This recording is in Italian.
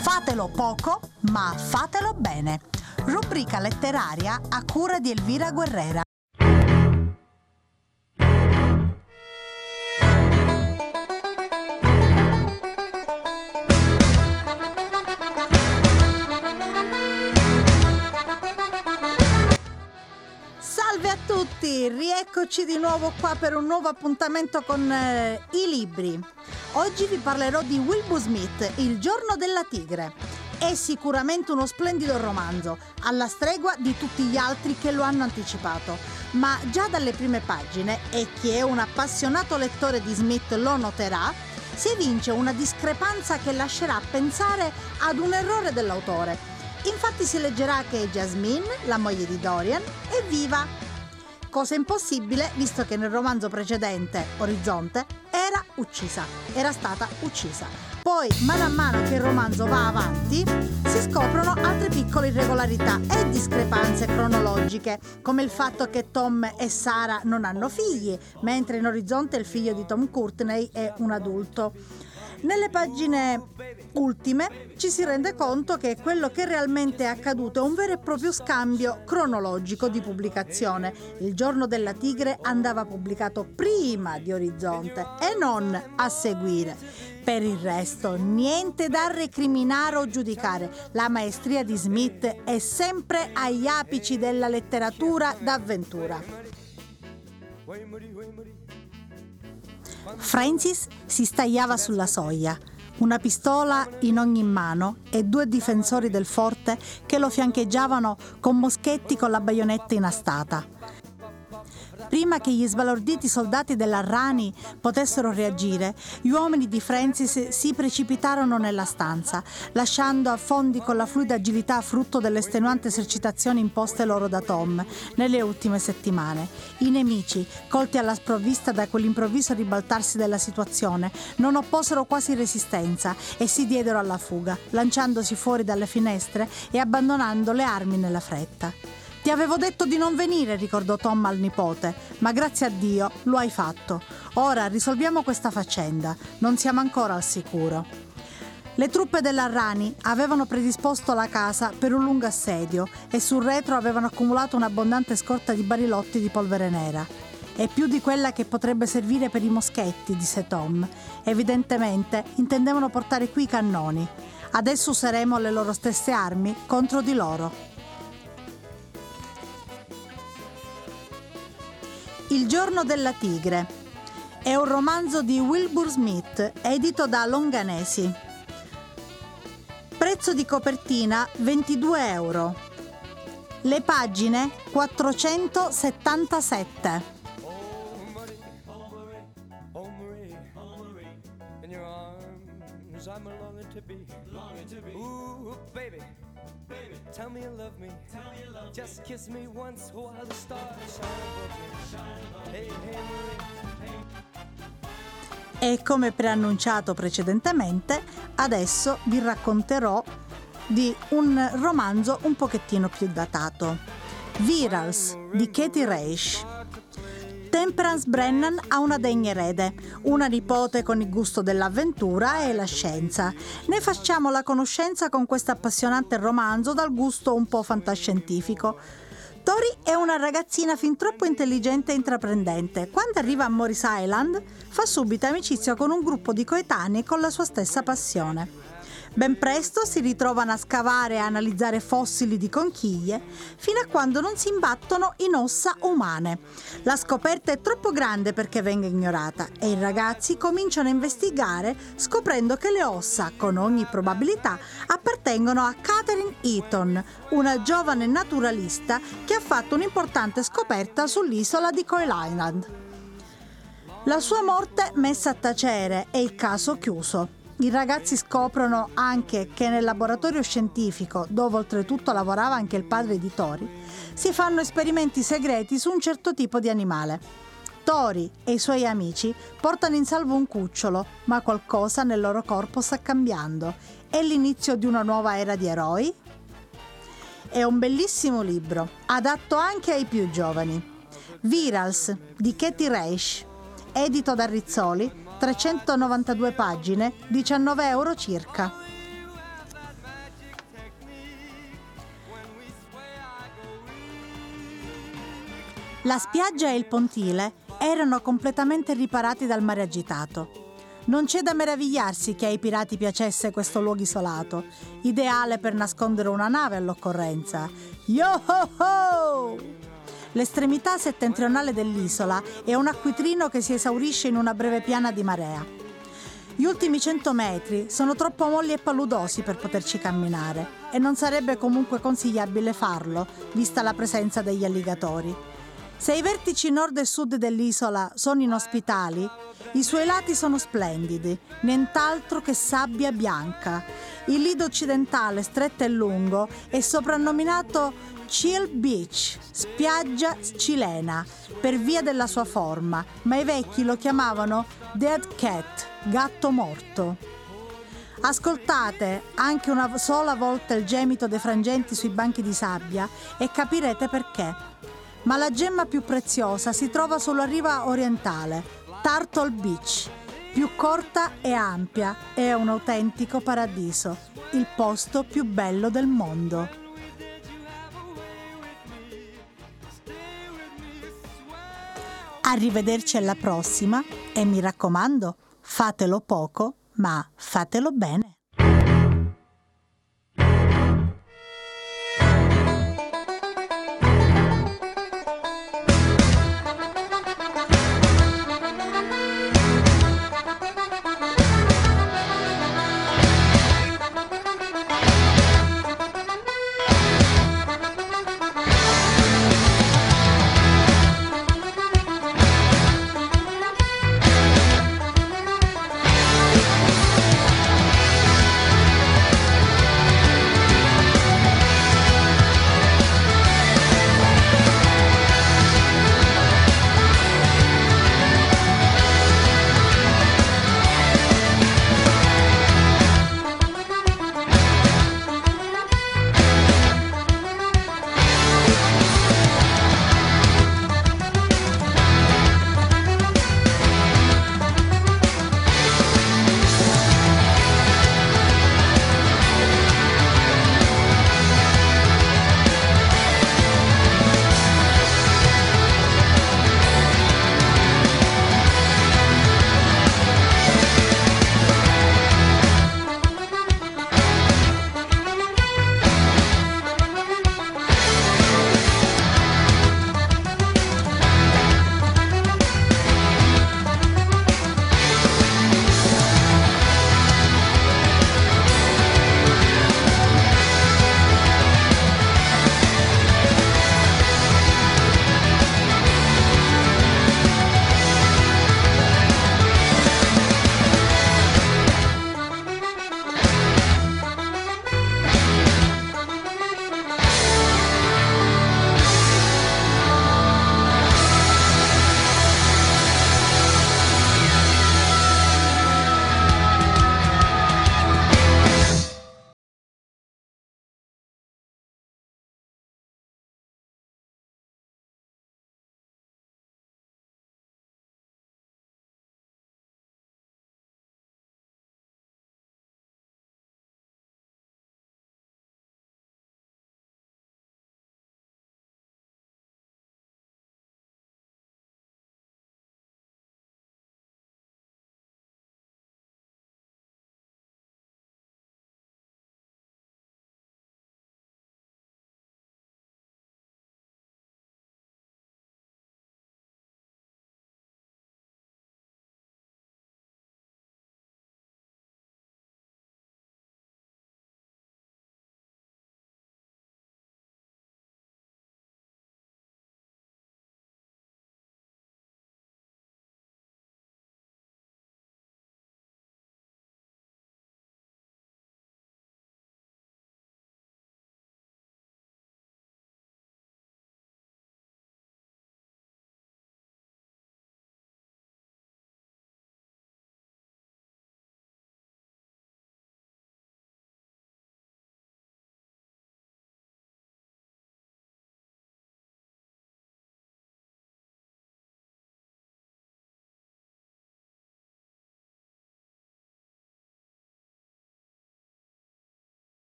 Fatelo poco, ma fatelo bene. Rubrica letteraria a cura di Elvira Guerrera. Tutti, rieccoci di nuovo qua per un nuovo appuntamento con eh, i libri. Oggi vi parlerò di Wilbur Smith, Il giorno della tigre. È sicuramente uno splendido romanzo, alla stregua di tutti gli altri che lo hanno anticipato, ma già dalle prime pagine, e chi è un appassionato lettore di Smith lo noterà, si evince una discrepanza che lascerà pensare ad un errore dell'autore. Infatti si leggerà che Jasmine, la moglie di Dorian, è viva. Cosa impossibile visto che nel romanzo precedente, Orizzonte, era uccisa, era stata uccisa. Poi, mano a mano che il romanzo va avanti, si scoprono altre piccole irregolarità e discrepanze cronologiche, come il fatto che Tom e Sara non hanno figli, mentre in Orizzonte il figlio di Tom Courtney è un adulto. Nelle pagine ultime ci si rende conto che quello che realmente è accaduto è un vero e proprio scambio cronologico di pubblicazione. Il giorno della tigre andava pubblicato prima di Orizzonte e non a seguire. Per il resto, niente da recriminare o giudicare. La maestria di Smith è sempre agli apici della letteratura d'avventura. Francis si stagliava sulla soglia, una pistola in ogni mano e due difensori del forte che lo fiancheggiavano con moschetti con la baionetta inastata. Prima che gli sbalorditi soldati dell'Arrani potessero reagire, gli uomini di Francis si precipitarono nella stanza, lasciando affondi con la fluida agilità frutto delle estenuanti esercitazioni imposte loro da Tom nelle ultime settimane. I nemici, colti alla sprovvista da quell'improvviso ribaltarsi della situazione, non opposero quasi resistenza e si diedero alla fuga, lanciandosi fuori dalle finestre e abbandonando le armi nella fretta. Ti avevo detto di non venire, ricordò Tom al nipote, ma grazie a Dio lo hai fatto. Ora risolviamo questa faccenda, non siamo ancora al sicuro. Le truppe dell'Arrani avevano predisposto la casa per un lungo assedio e sul retro avevano accumulato un'abbondante scorta di barilotti di polvere nera. È più di quella che potrebbe servire per i moschetti, disse Tom. Evidentemente intendevano portare qui i cannoni. Adesso useremo le loro stesse armi contro di loro. Giorno della tigre. È un romanzo di Wilbur Smith, edito da Longanesi. Prezzo di copertina 22 euro. Le pagine 477. Arms I'm longing to be, longing to be. Ooh, baby, baby, tell me you love me, tell me you love me. Just kiss me once while the stars shine above me, shine above me. Hey, hey Marie, hey. E come preannunciato precedentemente, adesso vi racconterò di un romanzo un pochettino più datato. Virals di Katie Reisch. Temperance Brennan ha una degna erede, una nipote con il gusto dell'avventura e la scienza. Ne facciamo la conoscenza con questo appassionante romanzo dal gusto un po' fantascientifico. Tori è una ragazzina fin troppo intelligente e intraprendente. Quando arriva a Morris Island, fa subito amicizia con un gruppo di coetanei con la sua stessa passione. Ben presto si ritrovano a scavare e analizzare fossili di conchiglie fino a quando non si imbattono in ossa umane. La scoperta è troppo grande perché venga ignorata e i ragazzi cominciano a investigare scoprendo che le ossa, con ogni probabilità, appartengono a Catherine Eaton, una giovane naturalista che ha fatto un'importante scoperta sull'isola di Coil Island. La sua morte messa a tacere e il caso chiuso. I ragazzi scoprono anche che nel laboratorio scientifico, dove oltretutto lavorava anche il padre di Tori, si fanno esperimenti segreti su un certo tipo di animale. Tori e i suoi amici portano in salvo un cucciolo, ma qualcosa nel loro corpo sta cambiando. È l'inizio di una nuova era di eroi? È un bellissimo libro, adatto anche ai più giovani. Virals di Katie Reisch, edito da Rizzoli, 392 pagine, 19 euro circa. La spiaggia e il pontile erano completamente riparati dal mare agitato. Non c'è da meravigliarsi che ai pirati piacesse questo luogo isolato, ideale per nascondere una nave all'occorrenza. Yo ho ho! L'estremità settentrionale dell'isola è un acquitrino che si esaurisce in una breve piana di marea. Gli ultimi 100 metri sono troppo molli e paludosi per poterci camminare e non sarebbe comunque consigliabile farlo, vista la presenza degli alligatori. Se i vertici nord e sud dell'isola sono inospitali, i suoi lati sono splendidi, nient'altro che sabbia bianca. Il lido occidentale, stretto e lungo, è soprannominato Chill Beach, spiaggia cilena, per via della sua forma, ma i vecchi lo chiamavano Dead Cat, gatto morto. Ascoltate anche una sola volta il gemito dei frangenti sui banchi di sabbia e capirete perché. Ma la gemma più preziosa si trova sulla riva orientale, Turtle Beach. Più corta e ampia, è un autentico paradiso, il posto più bello del mondo. Arrivederci alla prossima e mi raccomando, fatelo poco, ma fatelo bene.